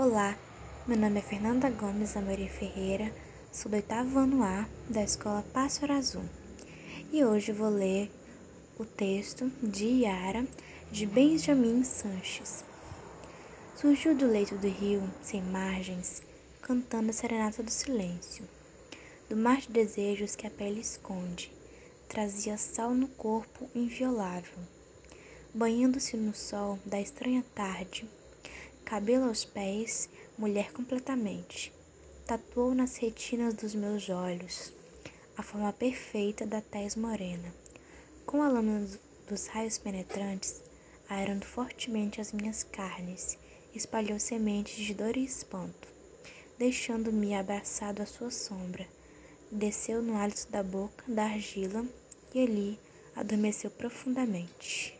Olá, meu nome é Fernanda Gomes Amorim Ferreira, sou do oitavo ano A da Escola Pássaro Azul. E hoje vou ler o texto de Yara de Benjamin Sanches. Surgiu do leito do rio, sem margens, cantando a serenata do silêncio, do mar de desejos que a pele esconde, trazia sal no corpo inviolável, banhando-se no sol da estranha tarde cabelo aos pés, mulher completamente. Tatuou nas retinas dos meus olhos a forma perfeita da tez morena. Com a lâmina dos raios penetrantes, aerando fortemente as minhas carnes, espalhou sementes de dor e espanto, deixando-me abraçado à sua sombra. Desceu no hálito da boca da argila e ali adormeceu profundamente.